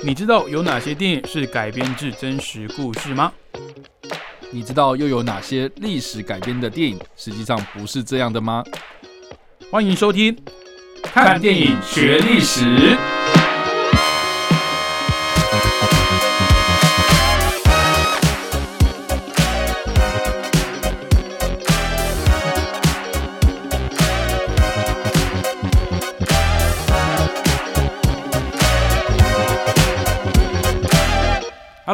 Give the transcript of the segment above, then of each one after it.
你知道有哪些电影是改编自真实故事吗？你知道又有哪些历史改编的电影实际上不是这样的吗？欢迎收听《看电影学历史》。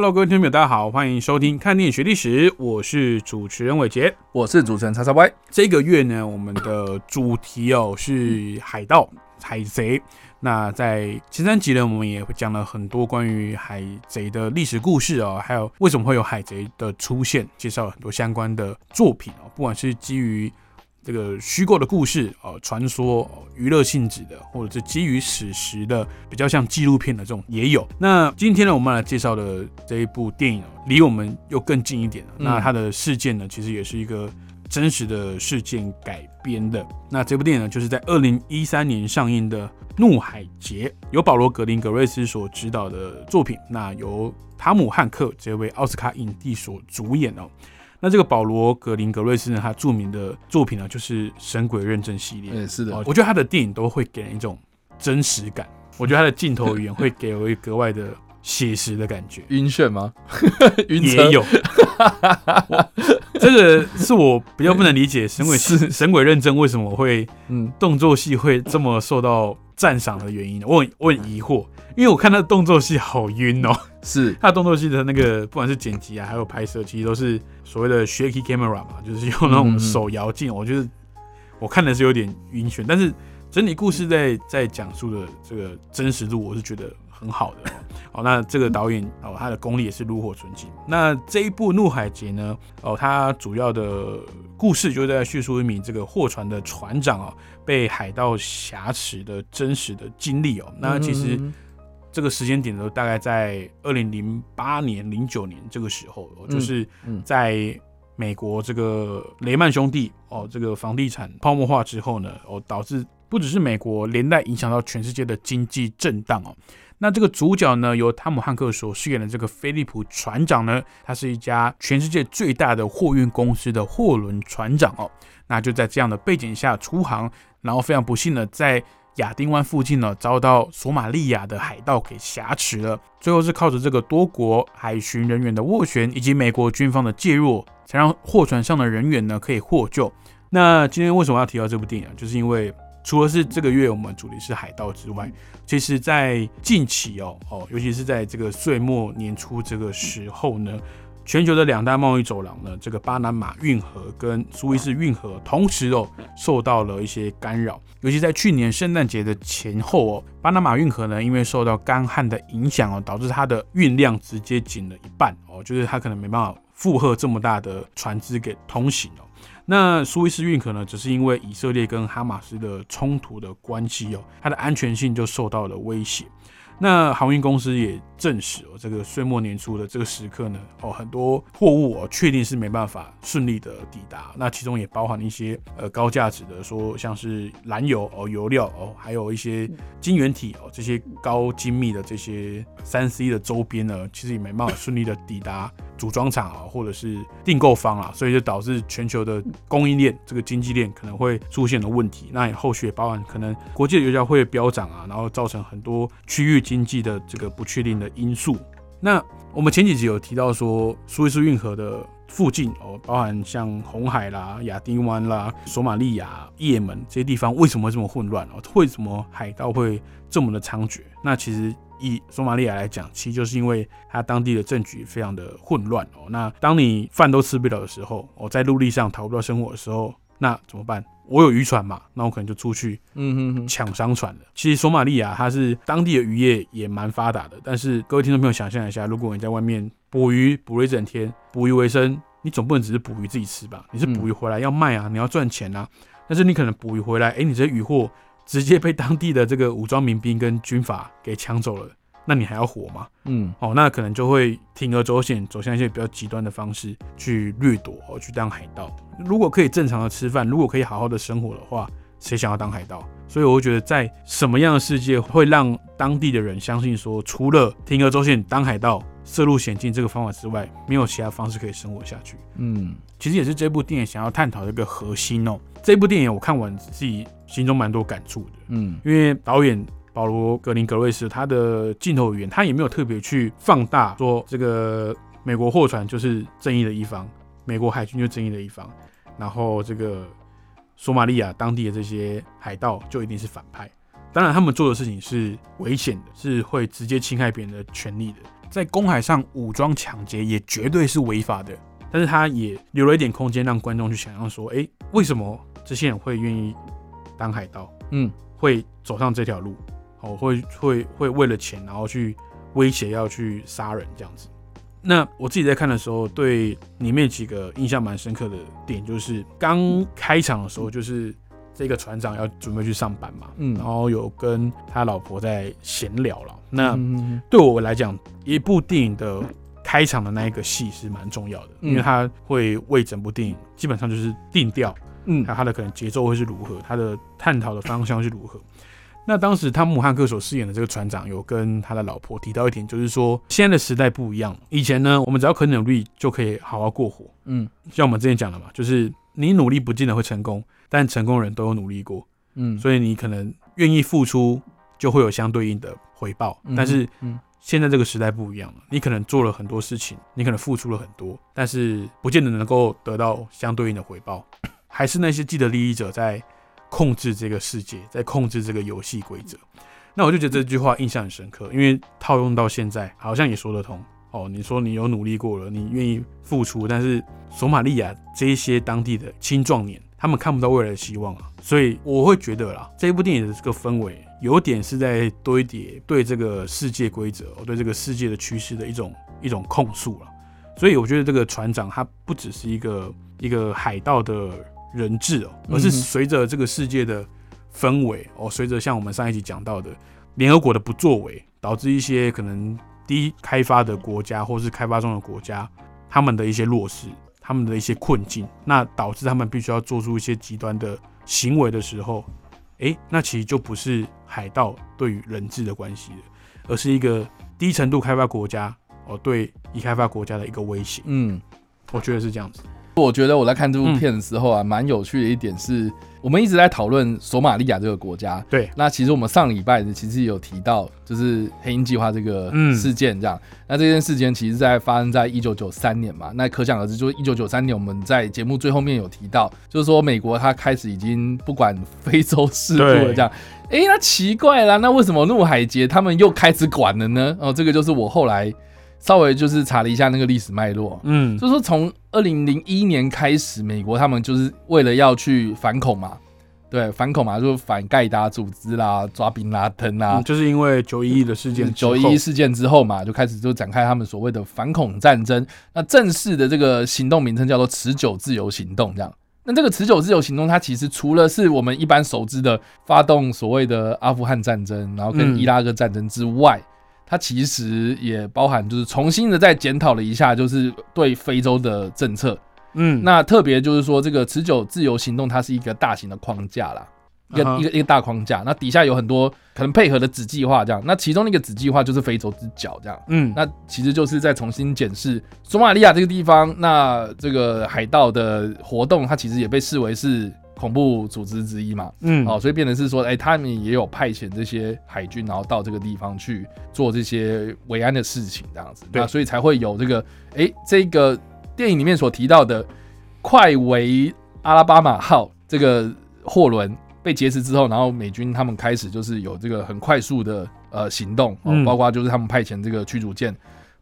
Hello，各位听众朋友，大家好，欢迎收听《看电影学历史》，我是主持人伟杰。我是主持人叉叉 Y。这个月呢，我们的主题哦是海盗、海贼。那在前三集呢，我们也讲了很多关于海贼的历史故事哦，还有为什么会有海贼的出现，介绍了很多相关的作品哦，不管是基于这个虚构的故事哦，传说、娱乐性质的，或者是基于史实的，比较像纪录片的这种也有。那今天呢，我们来介绍的这一部电影哦，离我们又更近一点了。那它的事件呢，其实也是一个真实的事件改编的。那这部电影呢，就是在二零一三年上映的《怒海劫》，由保罗·格林格瑞斯所执导的作品。那由塔姆·汉克这位奥斯卡影帝所主演哦。那这个保罗·格林格瑞斯呢，他著名的作品呢，就是《神鬼认证》系列。嗯，是的，我觉得他的电影都会给人一种真实感。我觉得他的镜头语言会给我一格外的写实的感觉。晕眩吗？也有。这个是我比较不能理解《神鬼 是神鬼认证》为什么会嗯动作戏会这么受到赞赏的原因。我很我很疑惑，因为我看他的动作戏好晕哦。是他的动作戏的那个，不管是剪辑啊，还有拍摄，其实都是所谓的 shaky camera 嘛，就是用那种手摇镜。我觉得我看的是有点晕眩，但是整体故事在在讲述的这个真实度，我是觉得很好的。哦，那这个导演哦，他的功力也是炉火纯青。那这一部《怒海劫》呢，哦，它主要的故事就是在叙述一名这个货船的船长哦，被海盗挟持的真实的经历哦。那其实。这个时间点呢，大概在二零零八年、零九年这个时候，就是在美国这个雷曼兄弟哦，这个房地产泡沫化之后呢，哦，导致不只是美国，连带影响到全世界的经济震荡哦。那这个主角呢，由汤姆汉克所饰演的这个菲利普船长呢，他是一家全世界最大的货运公司的货轮船长哦。那就在这样的背景下出航，然后非常不幸的在。亚丁湾附近呢，遭到索马利亚的海盗给挟持了。最后是靠着这个多国海巡人员的斡旋，以及美国军方的介入，才让货船上的人员呢可以获救。那今天为什么要提到这部电影？就是因为除了是这个月我们主题是海盗之外，其实在近期哦哦，尤其是在这个岁末年初这个时候呢。全球的两大贸易走廊呢，这个巴拿马运河跟苏伊士运河同时哦受到了一些干扰，尤其在去年圣诞节的前后哦，巴拿马运河呢因为受到干旱的影响哦，导致它的运量直接减了一半哦，就是它可能没办法负荷这么大的船只给通行哦。那苏伊士运河呢，只是因为以色列跟哈马斯的冲突的关系哦，它的安全性就受到了威胁。那航运公司也证实哦，这个岁末年初的这个时刻呢，哦，很多货物哦，确定是没办法顺利的抵达。那其中也包含一些呃高价值的，说像是燃油哦、油料哦，还有一些晶圆体哦，这些高精密的这些三 C 的周边呢，其实也没办法顺利的抵达组装厂啊，或者是订购方啊，所以就导致全球的供应链这个经济链可能会出现的问题。那也后续也包含可能国际的油价会飙涨啊，然后造成很多区域。经济的这个不确定的因素。那我们前几集有提到说，苏伊士运河的附近哦，包含像红海啦、亚丁湾啦、索马利亚、也门这些地方，为什么会这么混乱哦？为什么海盗会这么的猖獗？那其实以索马利亚来讲，其实就是因为它当地的政局非常的混乱哦。那当你饭都吃不了的时候，我在陆地上讨不到生活的时候，那怎么办？我有渔船嘛，那我可能就出去，嗯哼，抢商船了。其实索马利亚它是当地的渔业也蛮发达的，但是各位听众朋友想象一下，如果你在外面捕鱼捕了一整天，捕鱼为生，你总不能只是捕鱼自己吃吧？你是捕鱼回来要卖啊，你要赚钱啊。但是你可能捕鱼回来，哎，你这些渔获直接被当地的这个武装民兵跟军阀给抢走了。那你还要活吗？嗯，哦，那可能就会铤而走险，走向一些比较极端的方式去掠夺，哦去当海盗。如果可以正常的吃饭，如果可以好好的生活的话，谁想要当海盗？所以我会觉得，在什么样的世界会让当地的人相信说，除了铤而走险当海盗、涉入险境这个方法之外，没有其他方式可以生活下去？嗯，其实也是这部电影想要探讨的一个核心哦。这部电影我看完自己心中蛮多感触的，嗯因为导演保罗格林格瑞斯他的镜头语言，他也没有特别去放大说这个美国货船就是正义的一方，美国海军就正义的一方，然后这个索马利亚当地的这些海盗就一定是反派。当然，他们做的事情是危险的，是会直接侵害别人的权利的。在公海上武装抢劫也绝对是违法的，但是他也留了一点空间让观众去想象说，诶，为什么这些人会愿意当海盗？嗯会走上这条路，哦，会会会为了钱，然后去威胁要去杀人这样子。那我自己在看的时候，对里面几个印象蛮深刻的点，就是刚开场的时候，就是这个船长要准备去上班嘛，嗯然后有跟他老婆在闲聊了。那嗯对我来讲，一部电影的开场的那一个戏是蛮重要的，嗯因为它会为整部电影基本上就是定调，嗯还有它的可能节奏会是如何，它的探讨的方向是如何。那当时汤姆汉克所饰演的这个船长有跟他的老婆提到一点，就是说现在的时代不一样，以前呢，我们只要肯努力就可以好好过活。嗯。像我们之前讲的嘛，就是你努力不见得会成功，但成功人都有努力过，嗯，所以你可能愿意付出，就会有相对应的回报。嗯但是嗯。现在这个时代不一样了，你可能做了很多事情，你可能付出了很多，但是不见得能够得到相对应的回报，还是那些既得利益者在控制这个世界，在控制这个游戏规则。那我就觉得这句话印象很深刻，因为套用到现在，好像也说得通。哦，你说你有努力过了，你愿意付出，但是索马利亚这一些当地的青壮年，他们看不到未来的希望啊，所以我会觉得啦，这部电影的这个氛围，有点是在堆叠对这个世界规则、对这个世界的趋势的一种一种控诉了。所以我觉得这个船长他不只是一个一个海盗的人质哦，而是随着这个世界的氛围哦，随着像我们上一集讲到的联合国的不作为，导致一些可能低开发的国家或是开发中的国家，他们的一些弱势，他们的一些困境，那导致他们必须要做出一些极端的行为的时候，诶，那其实就不是海盗对于人质的关系了，而是一个低程度开发国家哦对已开发国家的一个威胁。嗯。我觉得是这样子。我觉得我在看这部嗯片的时候啊，蛮有趣的一点是，我们一直在讨论索马利亚这个国家。对，那其实我们上礼拜其实有提到，就是黑鹰计划这个嗯事件这样。那这件事件其实在发生在一九九三年嘛，那可想而知，就是一九九三年我们在节目最后面有提到，就是说美国它开始已经不管非洲事务了这样。诶，那奇怪啦，那为什么怒海劫他们又开始管了呢？哦，这个就是我后来稍微就是查了一下那个历史脉络。嗯，就是说，从二零零一年开始，美国他们就是为了要去反恐嘛，对，反恐嘛，就是反盖达组织啦，抓宾拉登啦嗯，就是因为九一一的事件九一一事件之后嘛，就开始就展开他们所谓的反恐战争。那正式的这个行动名称叫做持久自由行动，这样。那这个持久自由行动，它其实除了是我们一般熟知的发动所谓的阿富汗战争，然后跟嗯伊拉克战争之外，它其实也包含就是重新的再检讨了一下，就是对非洲的政策。嗯，那特别就是说，这个持久自由行动它是一个大型的框架啦，一个、一个一个大框架。那底下有很多可能配合的子计划，这样。那其中的一个子计划就是非洲之角，这样。嗯，那其实就是在重新检视索马利亚这个地方，那这个海盗的活动，它其实也被视为是恐怖组织之一嘛。嗯，哦，所以变成是说，哎、他们也有派遣这些海军，然后到这个地方去做这些维安的事情，这样子。对那所以才会有这个，哎、这个电影里面所提到的快维阿拉巴马号这个货轮被劫持之后，然后美军他们开始就是有这个很快速的呃行动，包括就是他们派遣这个驱逐舰。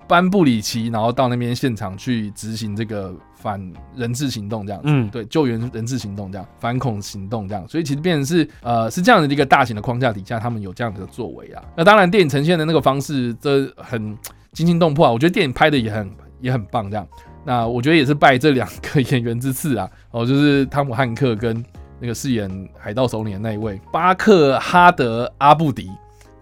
班布里奇，然后到那边现场去执行这个反人质行动，这样子。嗯，对救援人质行动这样，反恐行动这样，所以其实变成是呃是这样的一个大型的框架底下，他们有这样的作为啊。那当然，电影呈现的那个方式，这很惊心动魄啊。我觉得电影拍的也很也很棒，这样。那我觉得也是拜这两个演员之赐啊，哦，就是汤姆汉克跟那个饰演海盗首领的那一位巴克哈德阿布迪，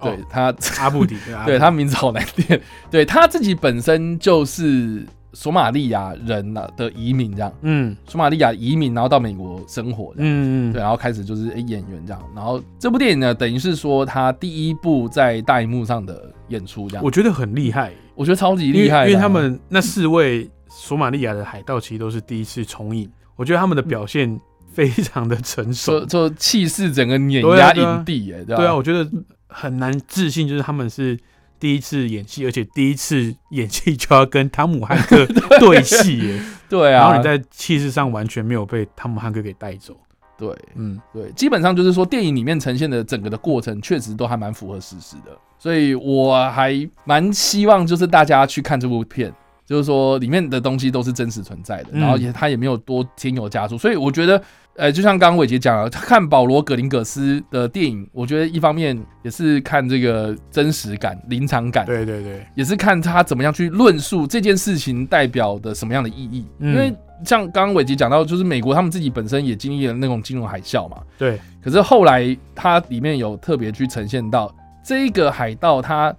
对、哦他 阿布迪，对他名字好难念。对他自己本身就是索马利亚人啊的移民这样，嗯。索马利亚移民然后到美国生活这样。嗯嗯，对，然后开始就是演员这样，然后这部电影呢，等于是说他第一部在大荧幕上的演出这样，我我觉得很厉害，我觉得超级厉害因为他们那四位索马利亚的海盗其实都是第一次重影，我觉得他们的表现非常的成熟。就。就气势整个碾压影帝哎，对吧？对啊，我觉得很难置信，就是他们是第一次演戏，而且第一次演戏就要跟汤姆汉克 对戏耶，对啊，然后你在气势上完全没有被汤姆汉克给带走。对嗯，对，基本上就是说电影里面呈现的整个的过程，确实都还蛮符合事实的，所以我还蛮希望就是大家去看这部片。就是说，里面的东西都是真实存在的，嗯。然后也他也没有多添油加醋，所以我觉得，呃，就像刚刚伟杰讲了，看保罗·格林格斯的电影，我觉得一方面也是看这个真实感、临场感，对对对，也是看他怎么样去论述这件事情代表的什么样的意义。嗯。因为像刚刚伟杰讲到，就是美国他们自己本身也经历了那种金融海啸嘛，对，可是后来它里面有特别去呈现到这个海盗，他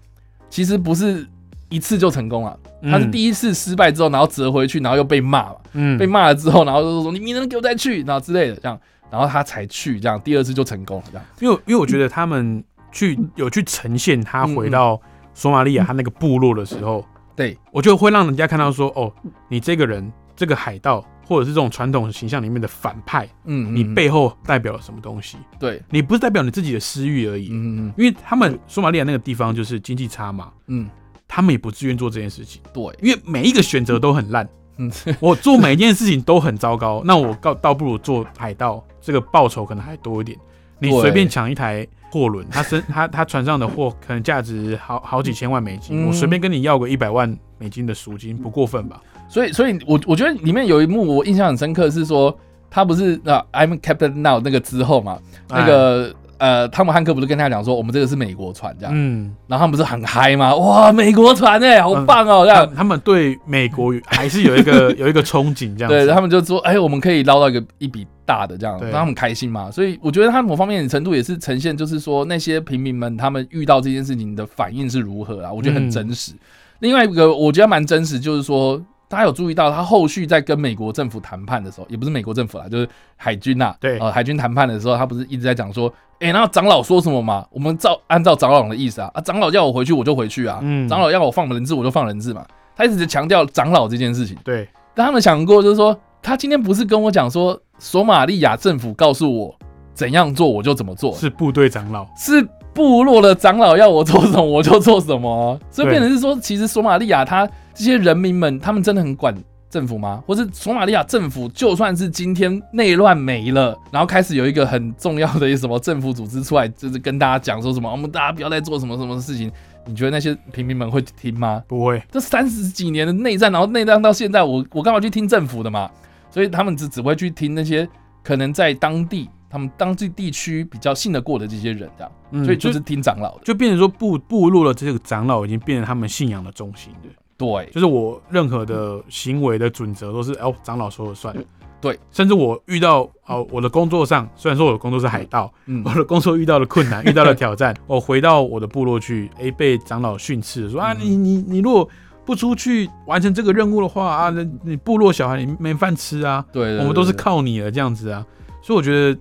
其实不是一次就成功了，他是，第一次失败之后，然后折回去，然后又被骂嘛，嗯。被骂了之后，然后就说你明天给我再去，然后之类的这样，然后他才去这样，第二次就成功了这样。因为因为我觉得他们去有去呈现他嗯回到索马利亚他那个部落的时候，对，我就会让人家看到说，哦，你这个人这个海盗或者是这种传统形象里面的反派，嗯，你嗯。背后代表了什么东西？对，你不是代表你自己的私欲而已，嗯嗯。因为他们索马利亚那个地方就是经济差嘛，嗯，他们也不自愿做这件事情，对，因为每一个选择都很烂，嗯，我做每一件事情都很糟糕，那我倒倒不如做海盗，这个报酬可能还多一点。你对随便抢一台货轮，他身他他船上的货可能价值好好几千万美金，嗯。我随便跟你要个一百万美金的赎金，不过分吧？所以，所以我我觉得里面有一幕我印象很深刻，是说他不是啊，I'm Captain Now 那个之后嘛，那个呃，汤姆汉克不是跟他讲说，我们这个是美国船这样，嗯，然后他们不是很嗨吗？哇，美国船哎、好棒哦、这样。他他们对美国还是有一个 有一个憧憬，这样对。他们就说，哎，我们可以捞到一个一笔大的这样，让他们开心嘛。所以我觉得他某方面的程度也是呈现，就是说那些平民们他们遇到这件事情的反应是如何啊？我觉得很嗯真实。另外一个我觉得蛮真实，就是说大家有注意到他后续在跟美国政府谈判的时候，也不是美国政府啦，就是海军呐、对呃，海军谈判的时候，他不是一直在讲说，哎、然后长老说什么嘛？我们照按照长老的意思啊，啊，长老叫我回去我就回去啊，嗯长老要我放人质我就放人质嘛。他一直强调长老这件事情。对，但他们想过，就是说，他今天不是跟我讲说，索马利亚政府告诉我怎样做，我就怎么做，是部队长老。是部落的长老要我做什么，我就做什么哦。所以变成是说，其实索马利亚他这些人民们，他们真的很管政府吗？或是索马利亚政府就算是今天内乱没了，然后开始有一个很重要的什么政府组织出来，就是跟大家讲说什么，我们大家不要再做什么什么事情。你觉得那些平民们会听吗？不会，这三十几年的内战，然后内战到现在，我我干嘛去听政府的嘛？所以他们只只会去听那些可能在当地他们当地地区比较信得过的这些人，这样，嗯所以就是听长老的。就变成说部部落的这个长老已经变成他们信仰的中心的，对，就是我任何的行为的准则都是哦长老说了算。对，甚至我遇到哦我的工作上，虽然说我的工作是海盗，嗯。我的工作遇到了困难，遇到了挑战，我回到我的部落去，诶，被长老训斥说啊，嗯。你你你如果不出去完成这个任务的话啊，那你部落小孩你没饭吃啊，对对对我们都是靠你了这样子啊，所以我觉得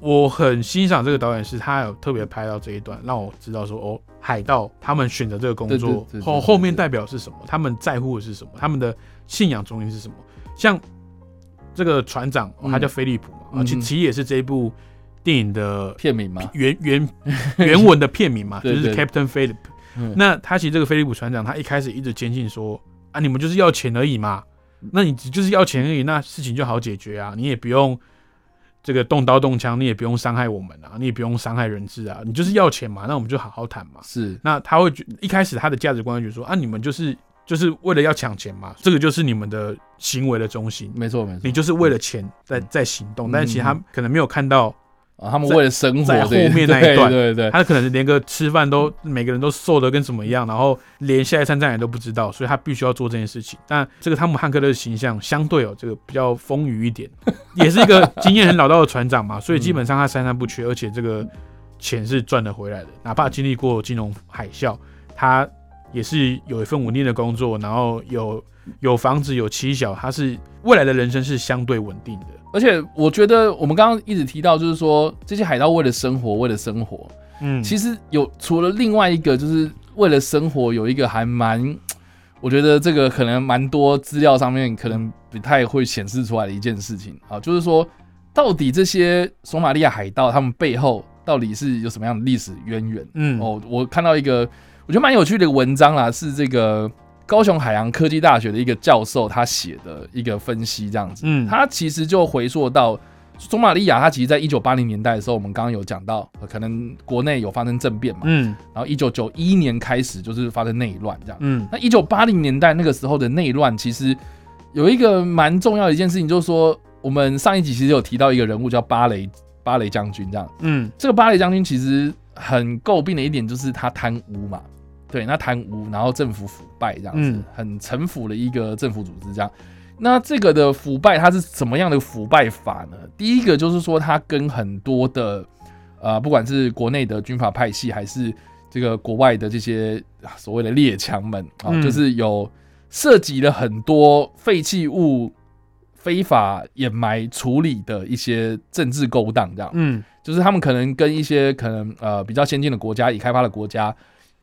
我很欣赏这个导演是他有特别拍到这一段，让我知道说哦，海盗他们选择这个工作后后面代表是什么，他们在乎的是什么，他们的信仰中心是什么，像这个船长、他叫菲利普嘛，其其实也是这一部电影的片名嘛，原原 原文的片名嘛，就是 Captain Philip。嗯。那他其实这个菲利普船长，他一开始一直坚信说啊，你们就是要钱而已嘛，那你就是要钱而已，那事情就好解决啊，你也不用这个动刀动枪，你也不用伤害我们啊，你也不用伤害人质啊，你就是要钱嘛，那我们就好好谈嘛。是那他会觉一开始他的价值观就觉说啊，你们就是就是为了要抢钱嘛，这个就是你们的行为的中心，没错没错你，就是为了钱在在行动，但是其实他可能没有看到。啊，他们为了生活在对后面那一 段对对。对，他可能连个吃饭都每个人都瘦的跟什么一样，然后连下一餐在哪里都不知道，所以他必须要做这件事情。但这个汤姆汉克的形象相对哦，这个比较丰腴一点，也是一个 经验很老道的船长嘛，所以基本上他三餐不缺，而且这个钱是赚得回来的，哪怕经历过金融海啸，他也是有一份稳定的工作，然后有有房子有妻小，他是未来的人生是相对稳定的。而且我觉得我们刚刚一直提到，就是说这些海盗为了生活，为了生活，嗯，其实有除了另外一个，就是为了生活，有一个还蛮，我觉得这个可能蛮多资料上面可能不太会显示出来的一件事情啊，就是说到底这些索马利亚海盗他们背后到底是有什么样的历史渊源？嗯哦，我看到一个我觉得蛮有趣的文章啦，是这个高雄海洋科技大学的一个教授他写的一个分析，这样子。嗯他其实就回溯到索马利亚，它其实在一九八零年代的时候，我们刚刚有讲到，呃可能国内有发生政变嘛，嗯然后一九九一年开始就是发生内乱这样。嗯那一九八零年代那个时候的内乱，其实有一个蛮重要的一件事情，就是说我们上一集其实有提到一个人物叫巴雷巴雷将军这样。嗯这个巴雷将军其实很诟病的一点就是他贪污嘛，对，那贪污，然后政府腐败这样子，嗯很城府的一个政府组织这样。那这个的腐败，它是怎么样的腐败法呢？第一个就是说，它跟很多的呃，不管是国内的军阀派系，还是这个国外的这些啊所谓的列强们啊，嗯就是有涉及了很多废弃物非法掩埋处理的一些政治勾当，这样。嗯就是他们可能跟一些可能呃比较先进的国家、已开发的国家，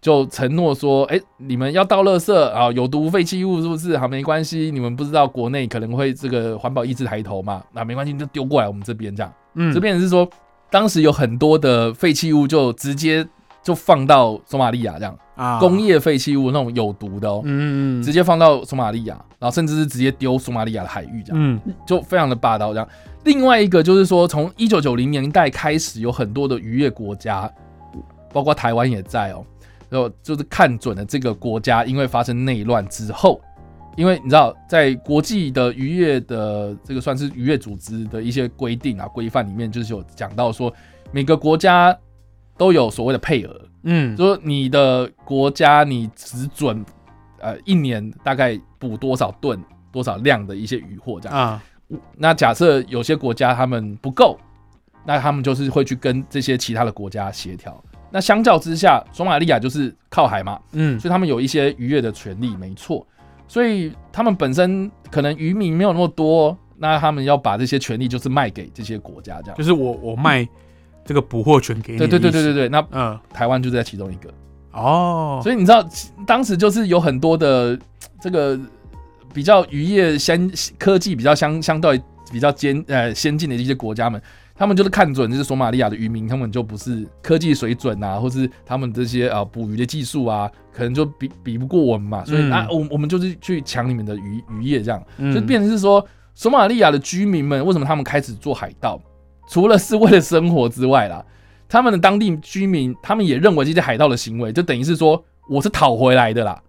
就承诺说，哎、你们要倒垃圾啊，有毒废弃物是不是？好，没关系，你们不知道国内可能会这个环保意识抬头嘛，那、没关系，就丢过来我们这边这样。嗯，这边是说，当时有很多的废弃物就直接就放到索马利亚这样，啊工业废弃物那种有毒的哦。嗯嗯直接放到索马利亚，然后甚至是直接丢索马利亚的海域，这样、嗯就非常的霸道。这样，另外一个就是说，从一九九零年代开始，有很多的渔业国家，包括台湾也在哦，然后就是看准了这个国家，因为发生内乱之后，因为你知道，在国际的渔业的这个算是渔业组织的一些规定啊规范里面，就是有讲到说，每个国家都有所谓的配额，嗯就说你的国家你只准呃一年大概捕多少吨多少量的一些渔获这样。啊那假设有些国家他们不够，那他们就是会去跟这些其他的国家协调。那相较之下，索马利亚就是靠海嘛，嗯所以他们有一些渔业的权利，没错。所以他们本身可能渔民没有那么多，那他们要把这些权利就是卖给这些国家，这样。就是我我卖这个捕获权给你，对对对对对，对，那嗯台湾就是在其中一个。哦，所以你知道，当时就是有很多的这个比较渔业先科技比较相相对比较先呃先进的一些国家们，他们就是看准就是索马利亚的渔民，他们就不是科技水准啊，或是他们这些啊、呃捕鱼的技术啊，可能就比比不过我们嘛，所以嗯。啊，我我们就是去抢你们的渔渔业这样，嗯。就变成是说，索马利亚的居民们为什么他们开始做海盗？除了是为了生活之外啦，他们的当地居民他们也认为这些海盗的行为，就等于是说我是讨回来的啦，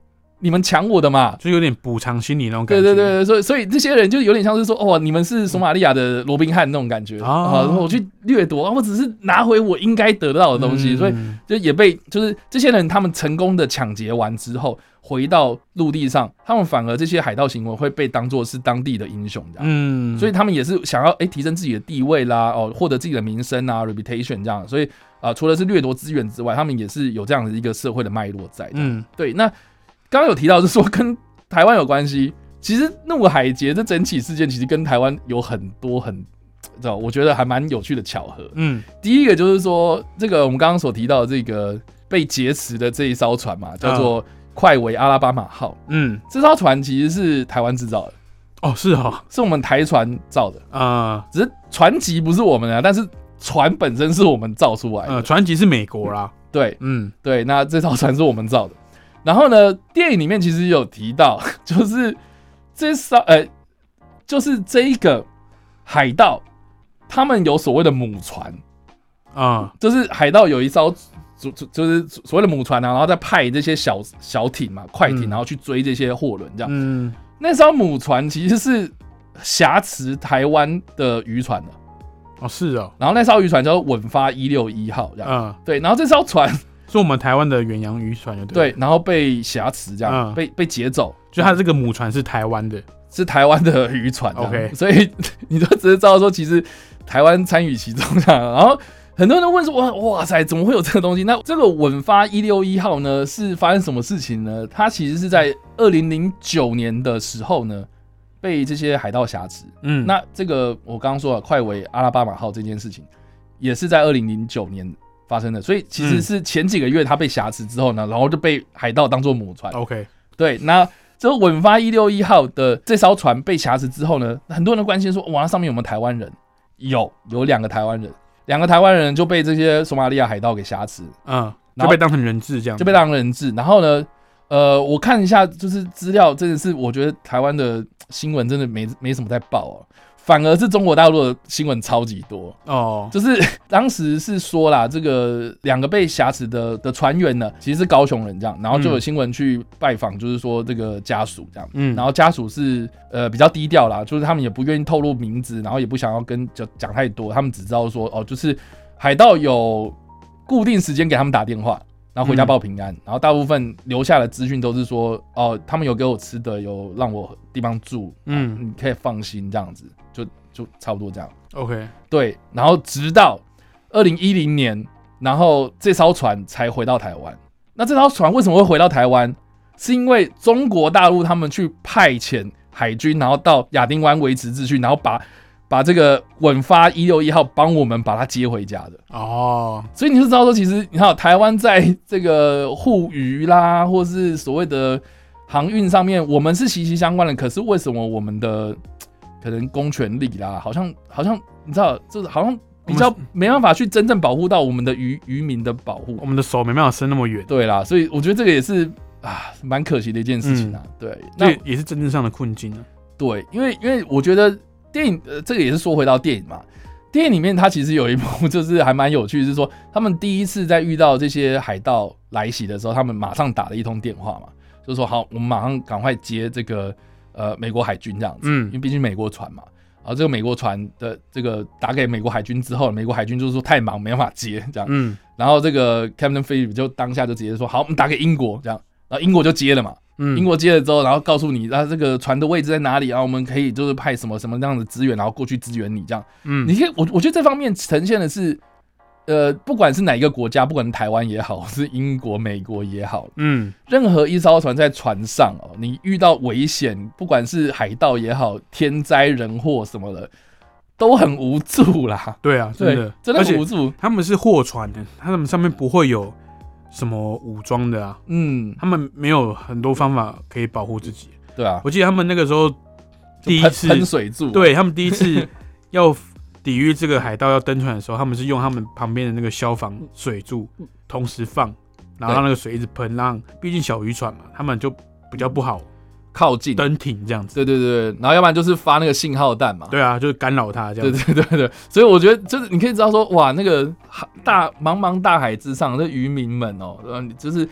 你们抢我的嘛。就有点补偿心理那种感觉，对对对，所以所以这些人就有点像是说，哦，你们是索马利亚的罗宾汉那种感觉哦啊，我去掠夺，啊我只是拿回我应该得到的东西，嗯所以就也被就是这些人他们成功的抢劫完之后，回到陆地上，他们反而这些海盗行为会被当做是当地的英雄这样。嗯，所以他们也是想要哎、提升自己的地位啦，哦，获得自己的名声啊，reputation 这样。所以啊、呃除了是掠夺资源之外，他们也是有这样的一个社会的脉络在。的，嗯对。那刚刚有提到是说跟台湾有关系，其实怒海劫这整起事件其实跟台湾有很多很，知道我觉得还蛮有趣的巧合。嗯第一个就是说，这个我们刚刚所提到的这个被劫持的这一艘船嘛，叫做快维阿拉巴马号。嗯，这艘船其实是台湾制造的，哦是哦，是我们台船造的。啊只是船籍不是我们的，但是船本身是我们造出来的。呃，船籍是美国啦，对嗯对，那这艘船是我们造的。然后呢，电影里面其实有提到，就是这艘呃，就是这一个海盗，他们有所谓的母船，啊就是海盗有一艘。就就就是所谓的母船啊，然后再派这些小小艇嘛、快艇，嗯然后去追这些货轮，这样。嗯那艘母船其实是挟持台湾的渔船的，哦是哦，然后那艘渔船叫做稳发一六一号，这样。嗯，对，然后这艘船是我们台湾的远洋渔船，就对，对，然后被挟持，这样、嗯被被劫走，就它这个母船是台湾的，是台湾的渔船这样。OK 所以 你就只是知道说，其实台湾参与其中这样。然后很多人都问说：“哇哇塞，怎么会有这个东西？”那这个稳发一六一号呢，是发生什么事情呢？它其实是在二零零九年的时候呢，被这些海盗挟持。嗯，那这个我刚刚说了，快为阿拉巴马号这件事情，也是在二零零九年发生的。所以其实是前几个月他被挟持之后呢，然后就被海盗当做母船。OK，对，那这个稳发一六一号的这艘船被挟持之后呢，很多人都关心说，哇，那上面有没有台湾人？有，有两个台湾人，两个台湾人就被这些索马利亚海盗给挟持，嗯，就被当成人质这样，就被当人质。然后呢，呃，我看一下就是资料，真的是我觉得台湾的新闻真的没没什么在报哦、反而是中国大陆的新闻超级多。哦，就是 当时是说啦，这个两个被挟持的的船员呢，其实是高雄人这样，然后就有新闻去拜访，就是说这个家属这样，嗯然后家属是呃比较低调啦，就是他们也不愿意透露名字，然后也不想要跟讲讲太多，他们只知道说哦，就是海盗有固定时间给他们打电话。然后回家报平安，然后大部分留下的资讯都是说，哦，他们有给我吃的，有让我地方住，嗯嗯，你可以放心这样子，就就差不多这样。，OK，对，然后直到二零一零年，然后这艘船才回到台湾。那这艘船为什么会回到台湾？是因为中国大陆他们去派遣海军，然后到亚丁湾维持秩序，然后把把这个稳发一六一号帮我们把它接回家的。哦，所以你就知道说，其实你看台湾在这个护渔啦，或是所谓的航运上面，我们是息息相关的。可是为什么我们的可能公权力啦，好像好像你知道，就是好像比较没办法去真正保护到我们的渔渔民的保护我。们的手没办法伸那么远，对啦，所以我觉得这个也是啊，蛮可惜的一件事情啊。对，那也是政治上的困境啊。对，因为因为我觉得电影呃，这个也是说回到电影嘛。电影里面它其实有一幕就是还蛮有趣，是说他们第一次在遇到这些海盗来袭的时候，他们马上打了一通电话嘛，就是说好，我们马上赶快接这个呃美国海军这样子，嗯。因为嗯毕竟美国船嘛。然后这个美国船的这个打给美国海军之后，美国海军就是说太忙没办法接这样，嗯。然后这个 Captain Philip 就当下就直接说好，我们打给英国这样，然后英国就接了嘛，嗯，英国接了之后，然后告诉你，啊，这个船的位置在哪里，然后我们可以就是派什么什么样的资源，然后过去支援你这样。嗯你可以，我我觉得这方面呈现的是，呃，不管是哪一个国家，不管是台湾也好，是英国、美国也好，嗯任何一艘船在船上哦，你遇到危险，不管是海盗也好，天灾人祸什么的，都很无助啦。对啊，真的，，真的很无助。他们是货船的，他们上面不会有什么武装的啊，嗯，他们没有很多方法可以保护自己。对啊，我记得他们那个时候第一次喷水柱，对他们第一次 要抵御这个海盗要登船的时候，他们是用他们旁边的那个消防水柱同时放，然后让那个水一直喷，让毕竟小渔船嘛，他们就比较不好靠近。登艇这样子。对对对，然后要不然就是发那个信号弹嘛。对啊，就是干扰他这样子。对对对，所以我觉得就是你可以知道说，哇，那个大茫茫大海之上，这渔民们哦，呃，你就是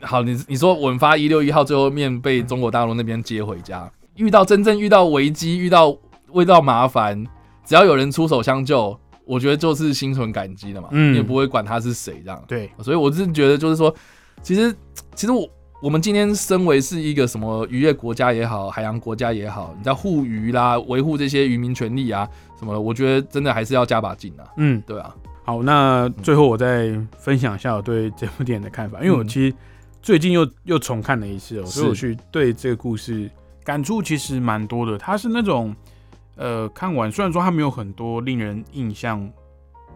好，你你说稳发一六一号最后面被中国大陆那边接回家，遇到真正遇到危机，遇到遇到麻烦，只要有人出手相救，我觉得就是心存感激的嘛，嗯你也不会管他是谁这样。对，所以我是觉得，就是说，其实其实我我们今天身为是一个什么渔业国家也好，海洋国家也好，你在护渔啦，维护这些渔民权利啊什么的，我觉得真的还是要加把劲啊。嗯，对啊，好，那最后我再分享一下我对这部电影的看法，因为我嗯其实最近又又重看了一次哦，所以我去对这个故事感触其实蛮多的。它是那种呃，看完虽然说它没有很多令人印象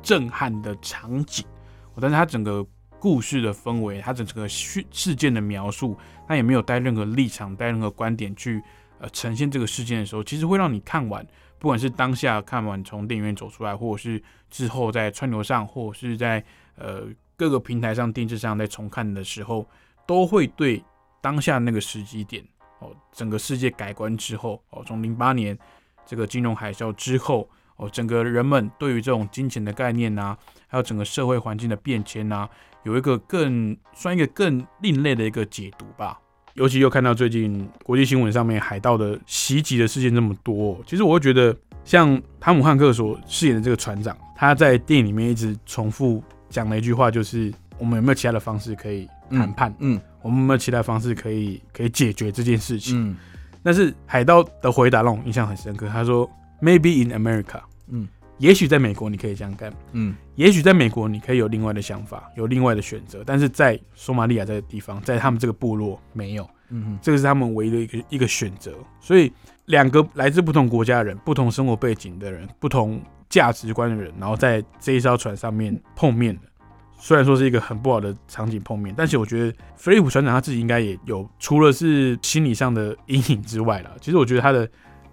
震撼的场景，哦但是它整个故事的氛围，它整个事事件的描述，它也没有带任何立场、带任何观点去呃呈现这个事件的时候，其实会让你看完，不管是当下看完从电影院走出来，或者是之后在串流上，或者是在呃各个平台上、电视上在重看的时候，都会对当下那个时机点哦，整个世界改观之后哦，从零八年这个金融海啸之后哦，整个人们对于这种金钱的概念呐、还有整个社会环境的变迁呐、有一个更算一个更另类的一个解读吧。尤其又看到最近国际新闻上面海盗的袭击的事件这么多，其实我会觉得，像汤姆汉克所饰演的这个船长，他在电影里面一直重复讲了一句话，就是我们有没有其他的方式可以谈判？嗯我们有没有其他方式可以可以解决这件事情？嗯但是海盗的回答让我印象很深刻，他说 “Maybe in America”，嗯也许在美国你可以这样干，嗯也许在美国你可以有另外的想法，有另外的选择，但是在索马利亚这个地方，在他们这个部落没有，嗯这个是他们唯一的一个一个选择。所以两个来自不同国家的人、不同生活背景的人、不同价值观的人，然后在这一艘船上面碰面的。虽然说是一个很不好的场景碰面，但是我觉得菲利普船长他自己应该也有，除了是心理上的阴影之外了，其实我觉得他的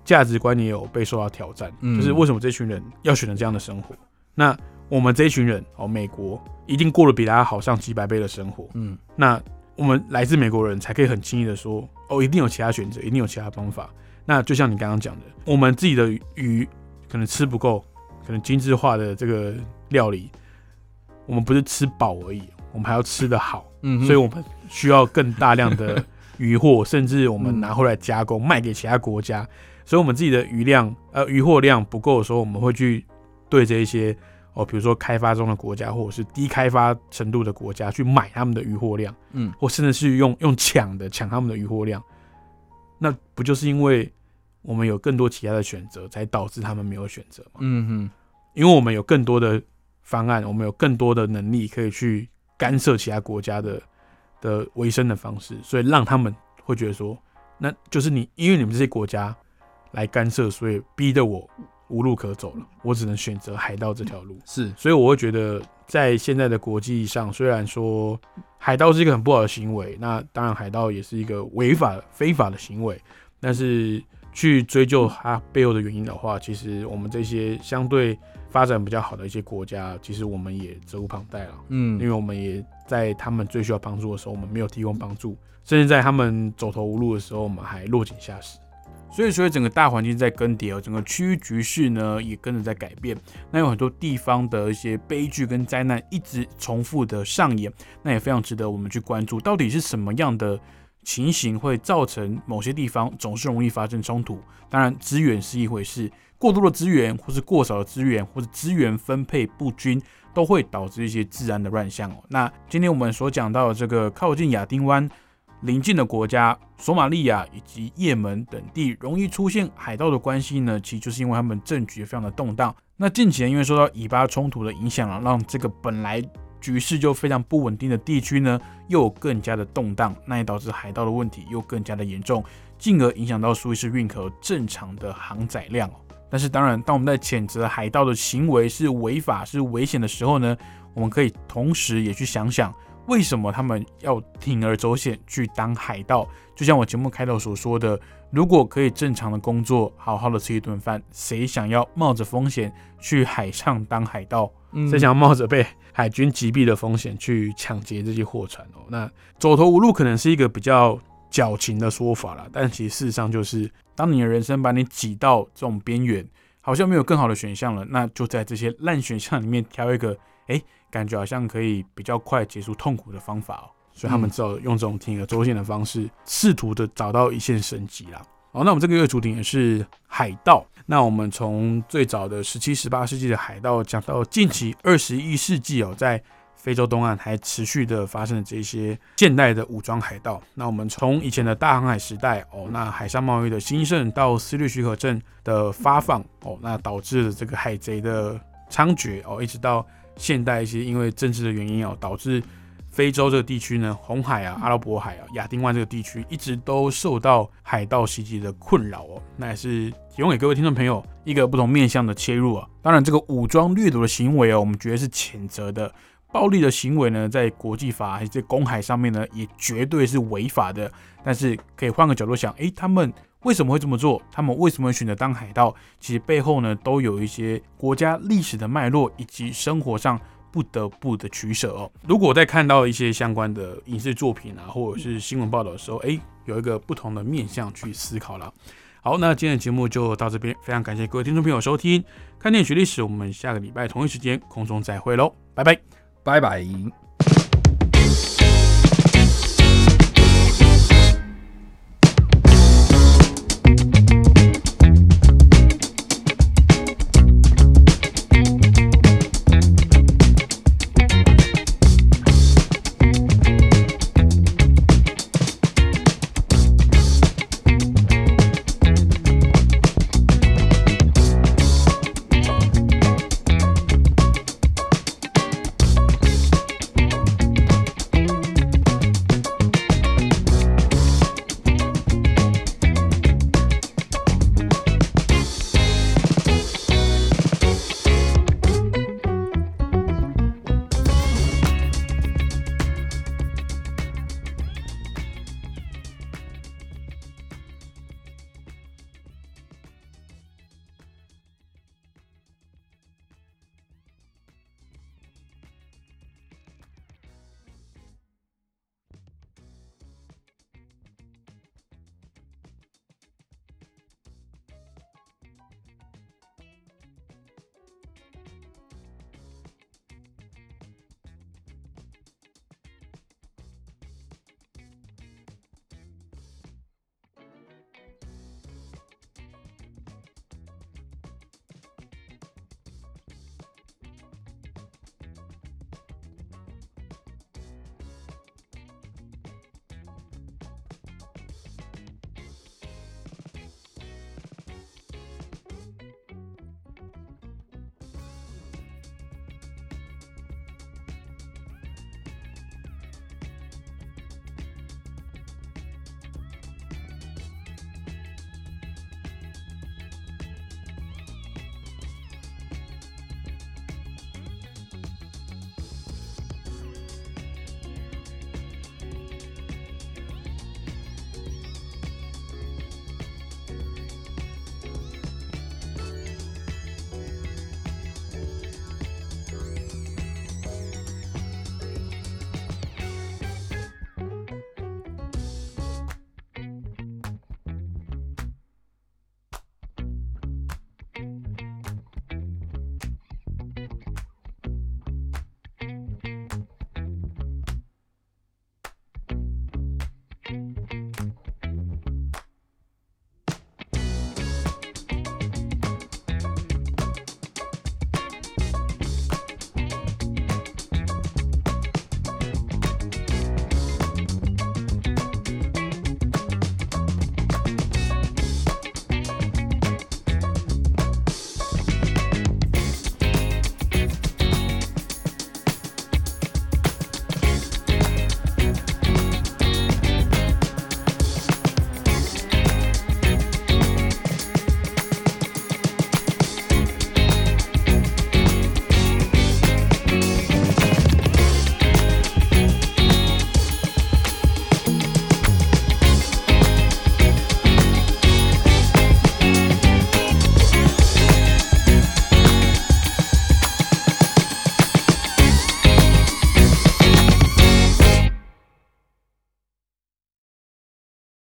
价值观也有被受到挑战。嗯就是为什么这群人要选择这样的生活？那我们这一群人哦，美国一定过得比大家好上几百倍的生活。嗯那我们来自美国人才可以很轻易的说，哦，一定有其他选择，一定有其他方法。那就像你刚刚讲的，我们自己的鱼可能吃不够，可能精致化的这个料理，我们不是吃饱而已，我们还要吃得好，嗯，所以我们需要更大量的鱼货，甚至我们嗯拿回来加工，卖给其他国家。所以，我们自己的余量，呃，余货量不够的时候，我们会去对这一些哦，比如说开发中的国家，或者是低开发程度的国家去买他们的余货量。嗯或甚至是用用抢的抢他们的余货量，那不就是因为我们有更多其他的选择，才导致他们没有选择吗？嗯哼，因为我们有更多的方案，我们有更多的能力可以去干涉其他国家的的维生的方式，所以让他们会觉得说，那就是你因为你们这些国家来干涉，所以逼得我无路可走了，我只能选择海盗这条路。是所以我会觉得，在现在的国际上，虽然说海盗是一个很不好的行为，那当然海盗也是一个违法、非法的行为，但是去追究它背后的原因的话，其实我们这些相对发展比较好的一些国家，其实我们也责无旁贷了，嗯因嗯为我们也在他们最需要帮助的时候，我们没有提供帮助，甚至在他们走投无路的时候，我们还落井下石。所以，所以整个大环境在更迭哦，整个区域局势呢也跟着在改变。那有很多地方的一些悲剧跟灾难一直重复的上演，那也非常值得我们去关注，到底是什么样的情形会造成某些地方总是容易发生冲突？当然，资源是一回事，过多的资源或是过少的资源，或者资源分配不均，都会导致一些自然的乱象哦。那今天我们所讲到的这个靠近亚丁湾。邻近的国家索马利亚以及也门等地容易出现海盗的关系呢，其实就是因为他们政局非常的动荡。那近几年因为受到以巴冲突的影响啊，让这个本来局势就非常不稳定的地区呢，又更加的动荡，那也导致海盗的问题又更加的严重，进而影响到苏伊士运河正常的航载量。但是当然，当我们在谴责海盗的行为是违法、是危险的时候呢，我们可以同时也去想想。为什么他们要铤而走险去当海盗？就像我节目开头所说的，如果可以正常的工作，好好的吃一顿饭，谁想要冒着风险去海上当海盗？嗯谁想要冒着被海军击毙的风险去抢劫这些货船哦？那走投无路可能是一个比较矫情的说法了，但其实事实上就是，当你的人生把你挤到这种边缘，好像没有更好的选项了，那就在这些烂选项里面挑一个，哎。感觉好像可以比较快结束痛苦的方法哦，所以他们只好用这种铤而走险的方式，试图的找到一线生机啦。好，那我们这个月主题也是海盗。那我们从最早的十七、十八世纪的海盗，讲到近期二十一世纪哦，在非洲东岸还持续的发生的这些现代的武装海盗。那我们从以前的大航海时代哦，那海上贸易的兴盛到私掠许可证的发放哦，那导致了这个海贼的猖獗哦，一直到。现代一些因为政治的原因哦，导致非洲这个地区呢，红海啊、阿拉伯海啊、亚丁湾这个地区一直都受到海盗袭击的困扰哦。那也是提供给各位听众朋友一个不同面向的切入啊。当然，这个武装掠夺的行为哦，我们觉得是谴责的；暴力的行为呢，在国际法还是在公海上面呢，也绝对是违法的。但是可以换个角度想，诶，他们。为什么会这么做？他们为什么会选择当海盗？其实背后呢，都有一些国家历史的脉络，以及生活上不得不的取舍哦。如果在看到一些相关的影视作品啊，或者是新闻报道的时候，哎，有一个不同的面向去思考了。好，那今天的节目就到这边，非常感谢各位听众朋友收听《看电影学历史》，我们下个礼拜同一时间空中再会喽，拜拜，拜拜。